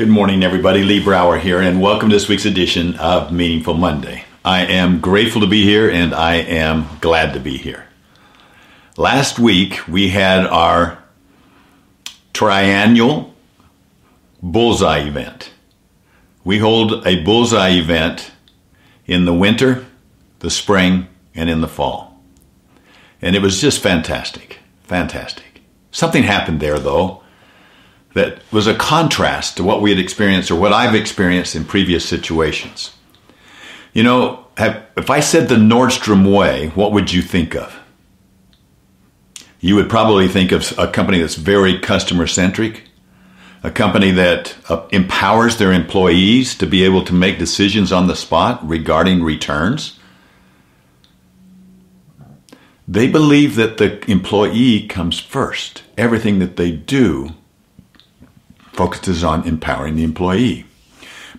Good morning, everybody. Lee Brower here, and welcome to this week's edition of Meaningful Monday. I am grateful to be here, and I am glad to be here. Last week, we had our triannual bullseye event. We hold a bullseye event in the winter, the spring, and in the fall. And it was just fantastic. Fantastic. Something happened there, though, that was a contrast to what we had experienced or what I've experienced in previous situations. You know, have, if I said the Nordstrom way, what would you think of? You would probably think of a company that's very customer centric, a company that uh, empowers their employees to be able to make decisions on the spot regarding returns. They believe that the employee comes first. Everything that they do focuses on empowering the employee.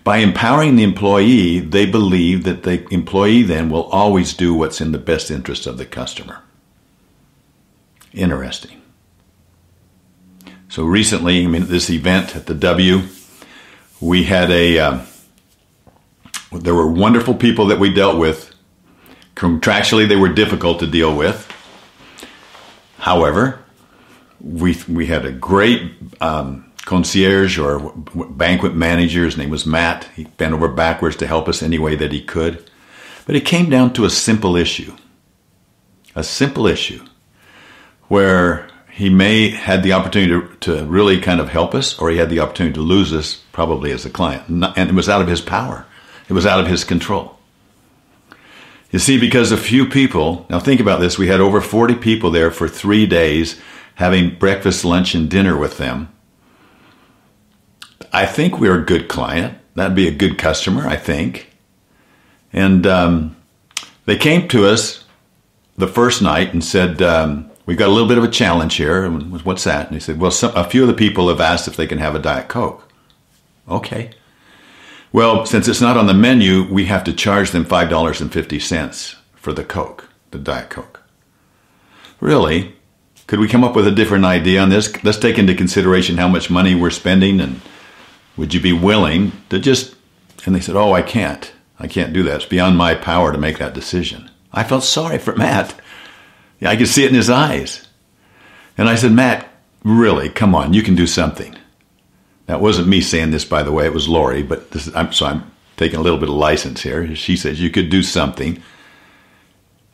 By empowering the employee, they believe that the employee then will always do what's in the best interest of the customer. Interesting. So recently, I mean, this event at the W, we had a, uh, there were wonderful people that we dealt with. Contractually, they were difficult to deal with. However, we, we had a great um, concierge or banquet manager. His name was Matt. He bent over backwards to help us any way that he could. But it came down to a simple issue. A simple issue where he may had the opportunity to, to really kind of help us or he had the opportunity to lose us probably as a client. And it was out of his power. It was out of his control. You see, because a few people, now think about this, we had over 40 people there for three days having breakfast, lunch, and dinner with them I think we're a good client. That'd be a good customer, I think. And um, they came to us the first night and said, um, We've got a little bit of a challenge here. What's that? And they said, Well, some, a few of the people have asked if they can have a Diet Coke. Okay. Well, since it's not on the menu, we have to charge them $5.50 for the Coke, the Diet Coke. Really? Could we come up with a different idea on this? Let's take into consideration how much money we're spending and would you be willing to just, and they said, Oh, I can't. I can't do that. It's beyond my power to make that decision. I felt sorry for Matt. I could see it in his eyes. And I said, Matt, really, come on, you can do something. That wasn't me saying this, by the way, it was Lori, but this, I'm, so I'm taking a little bit of license here. She says, You could do something.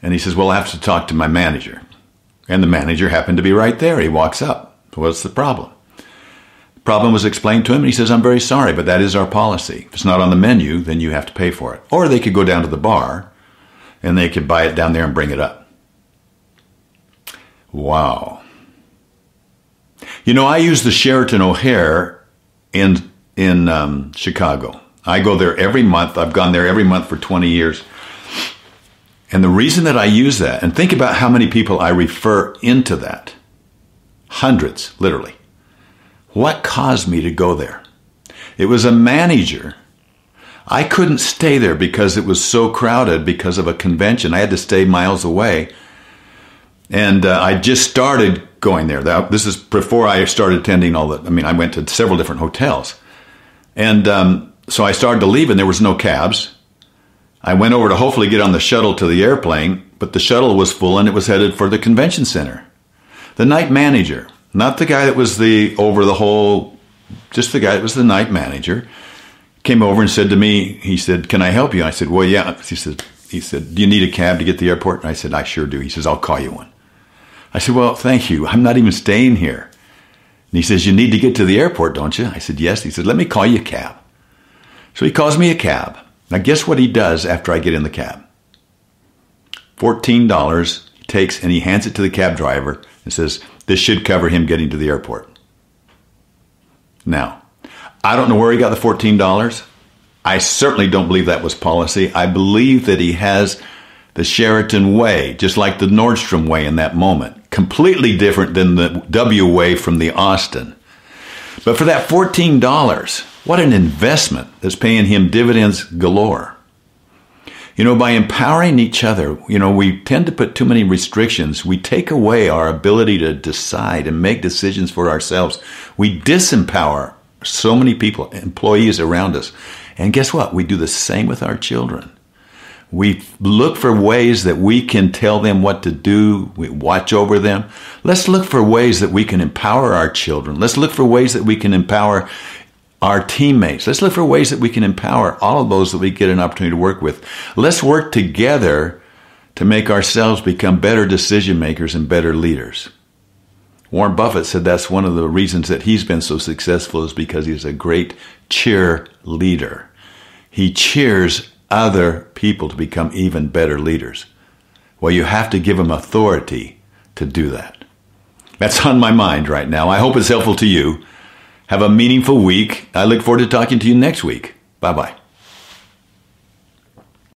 And he says, Well, I have to talk to my manager. And the manager happened to be right there. He walks up. What's the problem? Problem was explained to him, and he says, I'm very sorry, but that is our policy. If it's not on the menu, then you have to pay for it. Or they could go down to the bar and they could buy it down there and bring it up. Wow. You know, I use the Sheraton O'Hare in in um, Chicago. I go there every month. I've gone there every month for 20 years. And the reason that I use that, and think about how many people I refer into that hundreds, literally. What caused me to go there? It was a manager. I couldn't stay there because it was so crowded because of a convention. I had to stay miles away. And uh, I just started going there. That, this is before I started attending all the, I mean, I went to several different hotels. And um, so I started to leave and there was no cabs. I went over to hopefully get on the shuttle to the airplane, but the shuttle was full and it was headed for the convention center. The night manager, not the guy that was the over the whole, just the guy that was the night manager, came over and said to me, he said, "Can I help you?" I said, "Well, yeah." He said, "He said, do you need a cab to get to the airport?" And I said, "I sure do." He says, "I'll call you one." I said, "Well, thank you. I'm not even staying here." And he says, "You need to get to the airport, don't you?" I said, "Yes." He said, "Let me call you a cab." So he calls me a cab. Now, guess what he does after I get in the cab? $14 he takes and he hands it to the cab driver and says, This should cover him getting to the airport. Now, I don't know where he got the $14. I certainly don't believe that was policy. I believe that he has the Sheraton way, just like the Nordstrom way in that moment. Completely different than the W way from the Austin. But for that $14, what an investment that's paying him dividends galore. You know, by empowering each other, you know, we tend to put too many restrictions. We take away our ability to decide and make decisions for ourselves. We disempower So many people, employees around us. And guess what? We do the same with our children. We look for ways that we can tell them what to do. We watch over them. Let's look for ways that we can empower our children. Let's look for ways that we can empower our teammates. Let's look for ways that we can empower all of those that we get an opportunity to work with. Let's work together to make ourselves become better decision makers and better leaders. Warren Buffett said that's one of the reasons that he's been so successful is because he's a great cheer leader. He cheers other people to become even better leaders. Well, you have to give them authority to do that. That's on my mind right now. I hope it's helpful to you. Have a meaningful week. I look forward to talking to you next week. Bye bye.